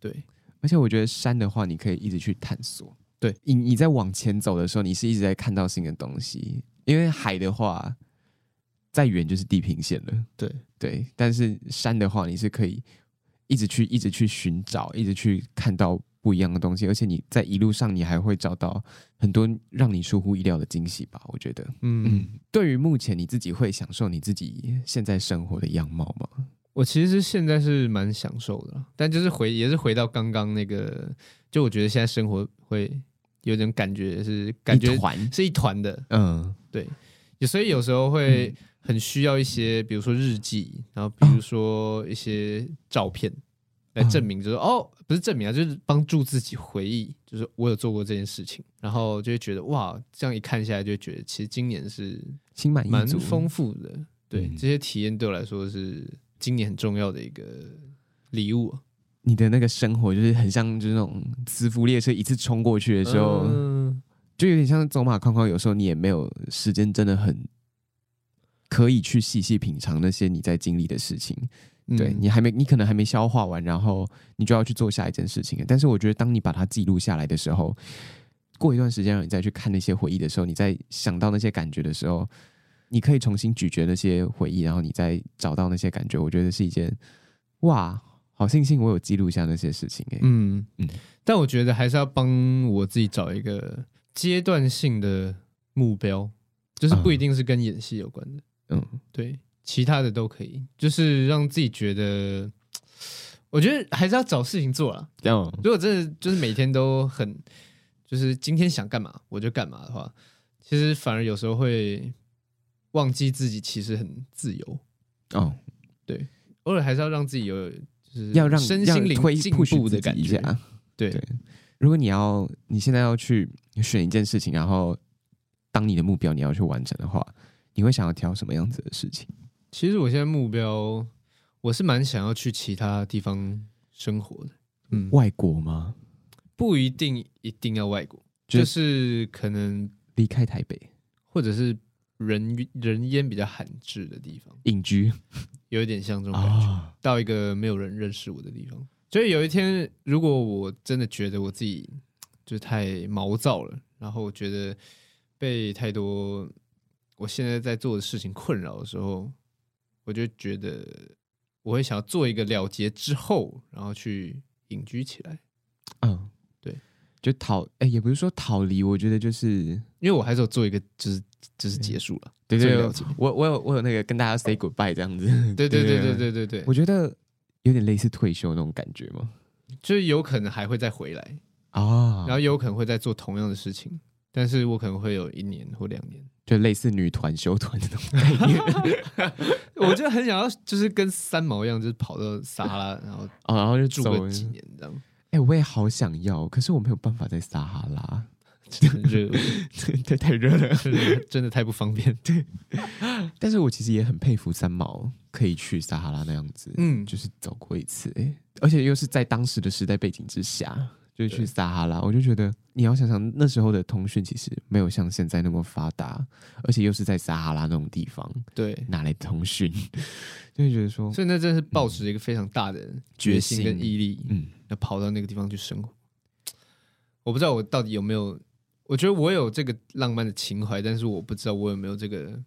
对，而且我觉得山的话，你可以一直去探索。对，你你在往前走的时候，你是一直在看到新的东西。因为海的话，再远就是地平线了。对对，但是山的话，你是可以一直去一直去寻找，一直去看到。不一样的东西，而且你在一路上，你还会找到很多让你出乎意料的惊喜吧？我觉得，嗯，嗯，对于目前你自己会享受你自己现在生活的样貌吗？我其实现在是蛮享受的，但就是回也是回到刚刚那个，就我觉得现在生活会有点感觉是感觉是一团的，嗯，对，所以有时候会很需要一些，比如说日记，然后比如说一些照片。来证明，就是、嗯、哦，不是证明啊，就是帮助自己回忆，就是我有做过这件事情，然后就会觉得哇，这样一看下来，就觉得其实今年是心满蛮丰富的。对，嗯、这些体验对我来说是今年很重要的一个礼物。你的那个生活就是很像，就是那种磁浮列车一次冲过去的时候，嗯、就有点像走马看花。有时候你也没有时间，真的很可以去细细品尝那些你在经历的事情。对，你还没，你可能还没消化完，然后你就要去做下一件事情。但是我觉得，当你把它记录下来的时候，过一段时间让你再去看那些回忆的时候，你再想到那些感觉的时候，你可以重新咀嚼那些回忆，然后你再找到那些感觉。我觉得是一件哇，好庆幸我有记录下那些事情哎。嗯嗯，嗯，但我觉得还是要帮我自己找一个阶段性的目标，就是不一定是跟演戏有关的。嗯，对。其他的都可以，就是让自己觉得，我觉得还是要找事情做了。这样，如果真的就是每天都很，就是今天想干嘛我就干嘛的话，其实反而有时候会忘记自己其实很自由。哦，对，偶尔还是要让自己有，就是要让身心灵进步的感觉。对，对，如果你要你现在要去选一件事情，然后当你的目标你要去完成的话，你会想要挑什么样子的事情？其实我现在目标，我是蛮想要去其他地方生活的。嗯，外国吗？不一定，一定要外国，就是、就是可能离开台北，或者是人人烟比较罕至的地方隐居，有一点像这种感觉，哦、到一个没有人认识我的地方。所以有一天，如果我真的觉得我自己就太毛躁了，然后我觉得被太多我现在在做的事情困扰的时候。我就觉得我会想要做一个了结之后，然后去隐居起来。嗯，对，就逃，哎，也不是说逃离，我觉得就是因为我还是有做一个，就是就是结束了。对对对，我我有我有那个跟大家 say goodbye 这样子。对对对对对对对，我觉得有点类似退休那种感觉嘛，就是有可能还会再回来啊，然后有可能会再做同样的事情，但是我可能会有一年或两年。就类似女团修团那种概念。我就很想要，就是跟三毛一样，就是跑到撒哈拉，然后哦，然后就住个几年这样。哎、欸，我也好想要，可是我没有办法在撒哈拉，很热，对，太热了，真的太不方便。对，但是我其实也很佩服三毛，可以去撒哈拉那样子，嗯，就是走过一次，哎，而且又是在当时的时代背景之下。就去撒哈拉，我就觉得你要想想那时候的通讯其实没有像现在那么发达，而且又是在撒哈拉那种地方，对，哪来通讯？就会觉得说，所以那真的是抱持一个非常大的决心跟毅力，嗯，要跑到那个地方去生活。我不知道我到底有没有，我觉得我有这个浪漫的情怀，但是我不知道我有没有这个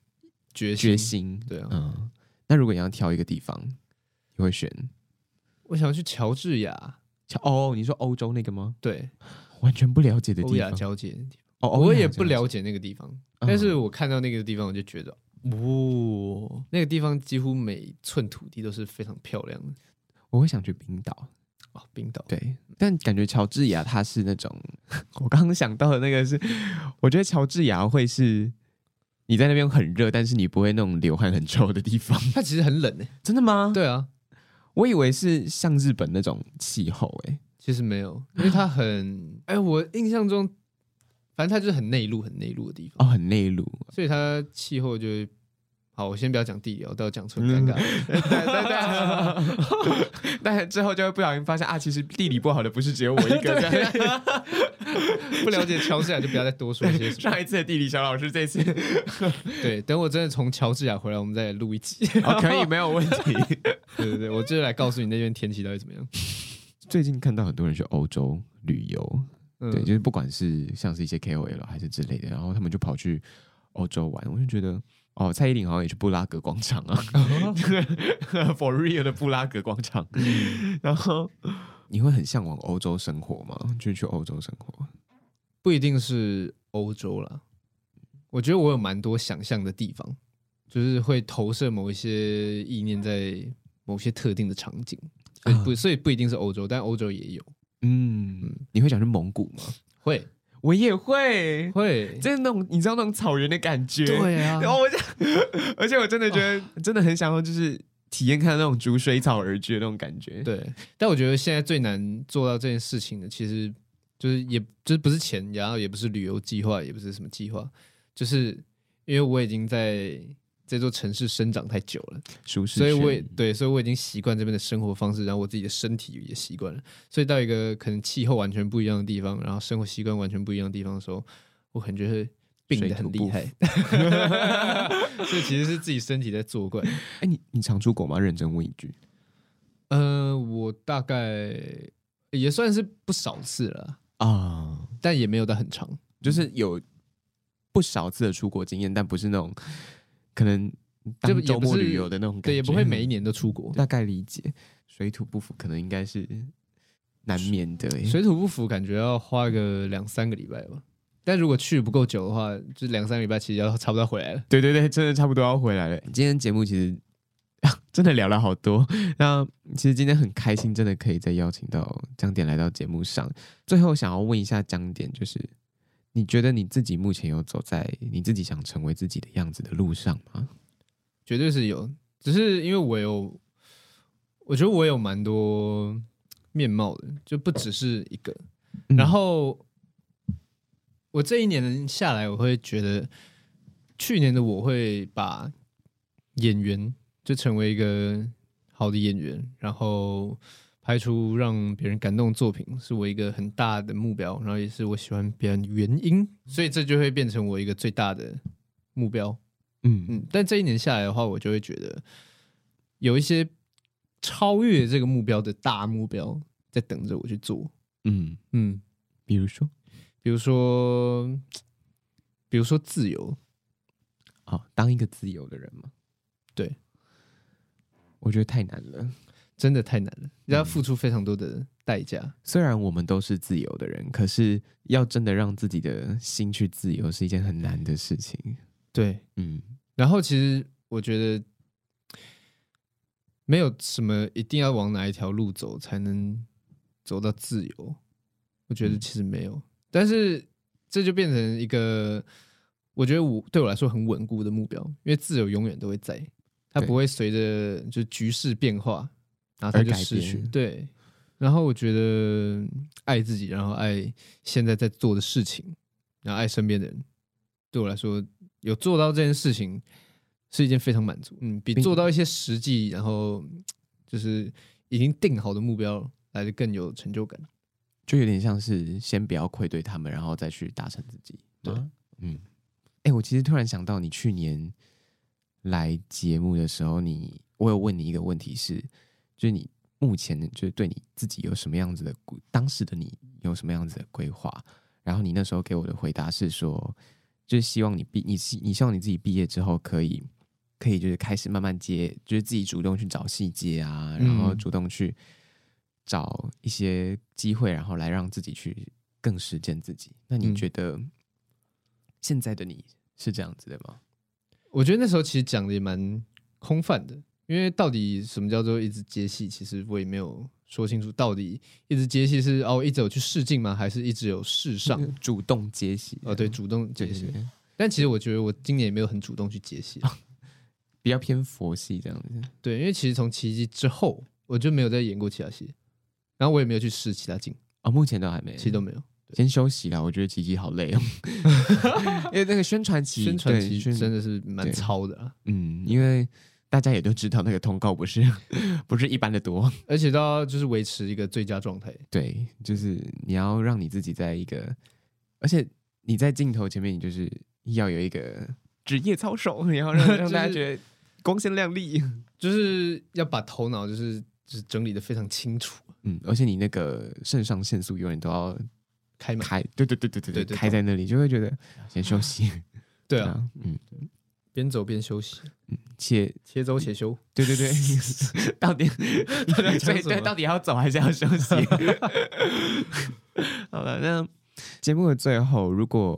决心。决心，对啊，嗯。那如果你要挑一个地方，你会选？我想要去乔治亚。哦，你说欧洲那个吗？对，完全不了解的地方，欧亚交界的地方。哦，我也不了解那个地方，嗯、但是我看到那个地方，我就觉得，哦，那个地方几乎每寸土地都是非常漂亮的。我会想去冰岛。哦，冰岛。对，但感觉乔治亚它是那种，我刚刚想到的那个是，我觉得乔治亚会是你在那边很热，但是你不会那种流汗很臭的地方。它其实很冷诶，真的吗？对啊。我以为是像日本那种气候，哎，其实没有，因为它很，哎，我印象中，反正它就是很内陆、很内陆的地方。哦，很内陆，所以它气候就会，好，我先不要讲地理，我都要讲出尴尬，对对对，但之后就会不小心发现啊，其实地理不好的不是只有我一个，不了解乔治亚就不要再多说一些。上一次的地理小老师，这次对，等我真的从乔治亚回来，我们再录一集，哦，可以，没有问题。对对对，我就来告诉你那边天气到底怎么样。最近看到很多人去欧洲旅游，嗯、对，就是不管是像是一些 KOL 还是之类的，然后他们就跑去欧洲玩，我就觉得哦，蔡依林好像也去布拉格广场啊，For real 的布拉格广场。嗯、然后你会很向往欧洲生活吗？就去欧洲生活，不一定是欧洲啦。我觉得我有蛮多想象的地方，就是会投射某一些意念在。某些特定的场景，不，所以不一定是欧洲，但欧洲也有。嗯，你会想去蒙古吗？会，我也会，会，就是那种你知道那种草原的感觉。对啊，然后我就，而且我真的觉得真的很想要，就是体验看那种逐水草而居的那种感觉。对，但我觉得现在最难做到这件事情的，其实就是也就是不是钱，然后也不是旅游计划，也不是什么计划，就是因为我已经在。这座城市生长太久了，舒适，所以我也对，所以我已经习惯这边的生活方式，然后我自己的身体也习惯了。所以到一个可能气候完全不一样的地方，然后生活习惯完全不一样的地方的时候，我感觉会病得很厉害。所以其实是自己身体在作怪。哎，你你常出国吗？认真问一句。呃，我大概也算是不少次了啊，但也没有到很长，就是有不少次的出国经验，但不是那种。可能就周末旅游的那种感觉，对，也不会每一年都出国。大概理解，水土不服可能应该是难免的。水土不服，感觉要花个两三个礼拜吧。但如果去不够久的话，就两三个礼拜，其实要差不多回来了。对对对，真的差不多要回来了。今天节目其实真的聊了好多。那其实今天很开心，真的可以再邀请到江点来到节目上。最后想要问一下江点，就是。你觉得你自己目前有走在你自己想成为自己的样子的路上吗？绝对是有，只是因为我有，我觉得我有蛮多面貌的，就不只是一个。嗯、然后我这一年下来，我会觉得去年的我会把演员就成为一个好的演员，然后。拍出让别人感动的作品是我一个很大的目标，然后也是我喜欢别人的原因，所以这就会变成我一个最大的目标。嗯嗯，但这一年下来的话，我就会觉得有一些超越这个目标的大目标在等着我去做。嗯嗯，比如说，比如说，比如说自由，哦，当一个自由的人嘛。对，我觉得太难了。真的太难了，要付出非常多的代价。嗯，虽然我们都是自由的人，可是要真的让自己的心去自由，是一件很难的事情。对，嗯。然后其实我觉得没有什么一定要往哪一条路走才能走到自由，我觉得其实没有。嗯。但是这就变成一个我觉得我对我来说很稳固的目标，因为自由永远都会在，它不会随着就局势变化，然后它就失去。对，然后我觉得爱自己，然后爱现在在做的事情，然后爱身边的人，对我来说有做到这件事情是一件非常满足，嗯，比做到一些实际，然后就是已经定好的目标来的更有成就感，就有点像是先不要愧对他们，然后再去达成自己。对，嗯。哎、欸，我其实突然想到，你去年来节目的时候你，你我有问你一个问题是，就是你目前就是对你自己有什么样子的，当时的你有什么样子的规划？然后你那时候给我的回答是说，就是希望你毕你希你希望你自己毕业之后可以可以就是开始慢慢接，就是自己主动去找细节啊，然后主动去找一些机会，然后来让自己去更实践自己。那你觉得？现在的你是这样子的吗？我觉得那时候其实讲的也蛮空泛的，因为到底什么叫做一直接戏，其实我也没有说清楚。到底一直接戏是哦，一直有去试镜吗？还是一直有试上 主动接戏？哦，对，主动接戏。但其实我觉得我今年也没有很主动去接戏，比较偏佛系这样子。对，因为其实从奇迹之后，我就没有再演过其他戏，然后我也没有去试其他镜啊，目前都还没，其实都没有。先休息啦，我觉得奇迹好累哦，因为那个宣传期，宣传期真的是蛮超的啊。嗯，因为大家也都知道那个通告不是 不是一般的多，而且都要就是维持一个最佳状态。对，就是你要让你自己在一个，而且你在镜头前面，你就是要有一个职业操守，然后让让大家觉得光鲜亮丽，就是要把头脑就是就是整理的非常清楚。嗯，而且你那个肾上腺素永远都要。开开，对对对对对对，开在那里就会觉得先休息，对啊，嗯，边走边休息，嗯，且且走且休，对对 对，到底对对，到底要走还是要休息？好了，那节目的最后，如果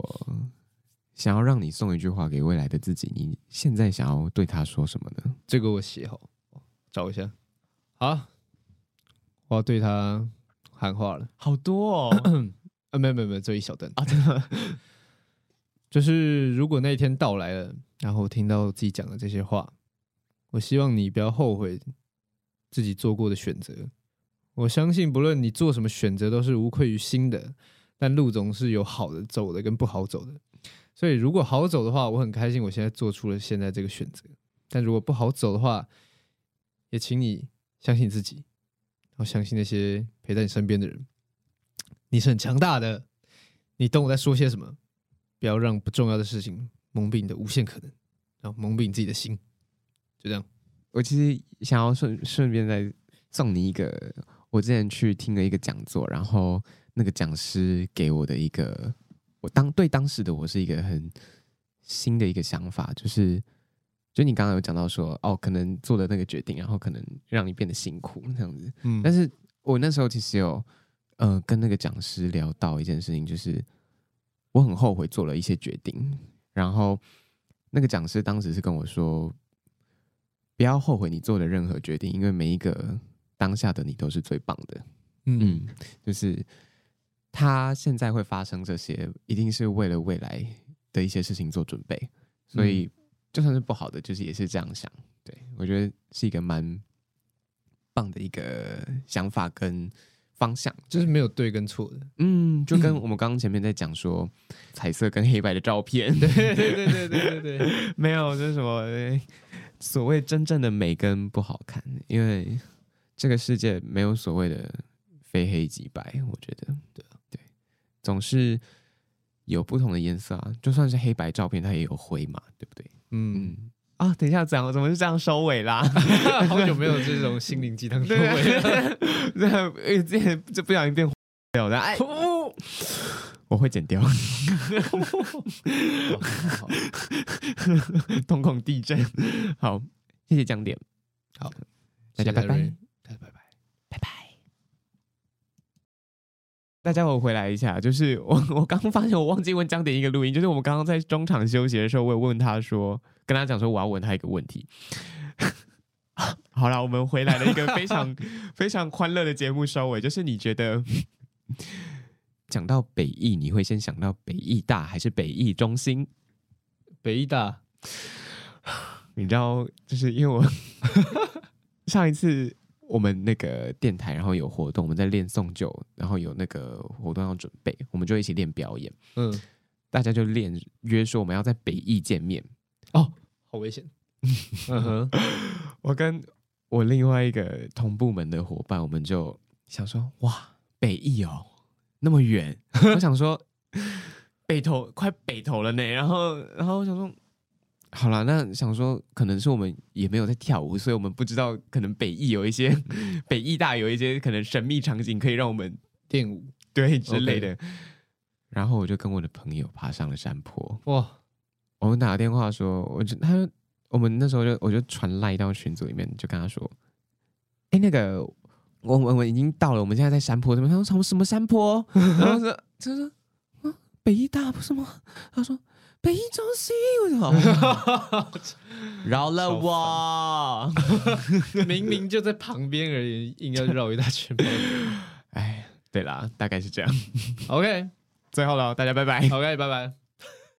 想要让你送一句话给未来的自己，你现在想要对他说什么呢？这个我写好，找一下，好，我要对他喊话了，好多哦。啊，没有没有没有，这一小段。啊，真的，就是如果那一天到来了，然后听到自己讲的这些话，我希望你不要后悔自己做过的选择。我相信，不论你做什么选择，都是无愧于心的。但路总是有好的走的，跟不好走的。所以，如果好走的话，我很开心，我现在做出了现在这个选择。但如果不好走的话，也请你相信自己，然后相信那些陪在你身边的人。你是很强大的，你懂我在说些什么？不要让不重要的事情蒙蔽你的无限可能，然后蒙蔽你自己的心。就这样，我其实想要顺顺便再送你一个，我之前去听了一个讲座，然后那个讲师给我的一个，我当对当时的我是一个很新的一个想法，就是，就你刚刚有讲到说，哦，可能做的那个决定，然后可能让你变得辛苦这样子。嗯，但是我那时候其实有。呃，跟那个讲师聊到一件事情，就是我很后悔做了一些决定。然后那个讲师当时是跟我说，不要后悔你做的任何决定，因为每一个当下的你都是最棒的。嗯，嗯，就是他现在会发生这些，一定是为了未来的一些事情做准备。所以就算是不好的，就是也是这样想。对，我觉得是一个蛮棒的一个想法跟。方向。就是没有对跟错的，嗯，就跟 我们刚刚前面在讲说，彩色跟黑白的照片，对 对对对对对对，没有就是什么所谓真正的美跟不好看，因为这个世界没有所谓的非黑即白，我觉得，对。对，总是有不同的颜色啊，就算是黑白照片，它也有灰嘛，对不对？嗯。啊，等一下，讲怎么是这样收尾啦？好久没有这种心灵鸡汤收尾了，这这 就不小心变掉的，哎，我会剪掉。瞳孔地震，好，谢谢江点，好，大家拜拜，拜拜。大家我回来一下，就是我我刚发现我忘记问江点一个录音，就是我们刚刚在中场休息的时候，我有问他说。跟他讲说，我要问他一个问题。好了，我们回来了一个非常非常欢乐的节目收尾，就是你觉得讲到北艺，你会先想到北艺大还是北艺中心？北艺大，你知道，就是因为我 上一次我们那个电台，然后有活动，我们在练送酒，然后有那个活动要准备，我们就一起练表演。嗯，大家就练约说我们要在北艺见面。哦，好危险。嗯哼，我跟我另外一个同部门的伙伴，我们就想说，哇，北艺哦，那么远，我想说。北投快北投了呢，然后然后我想说，好了，那想说可能是我们也没有在跳舞，所以我们不知道可能北艺有一些北艺大有一些可能神秘场景可以让我们 练舞，对之类的。然后我就跟我的朋友爬上了山坡。哇！我们打个电话说，我就他我们那时候就我就传赖到群组里面，就跟他说，哎，那个我我我已经到了，我们现在在山坡这边。他说什么什么山坡？然后说就是。北艺大不是吗？他说北中心，为什么？饶了我，明明就在旁边而已，硬要绕一大圈。哎，对啦，大概是这样。OK，最后了，大家拜拜。OK，拜拜。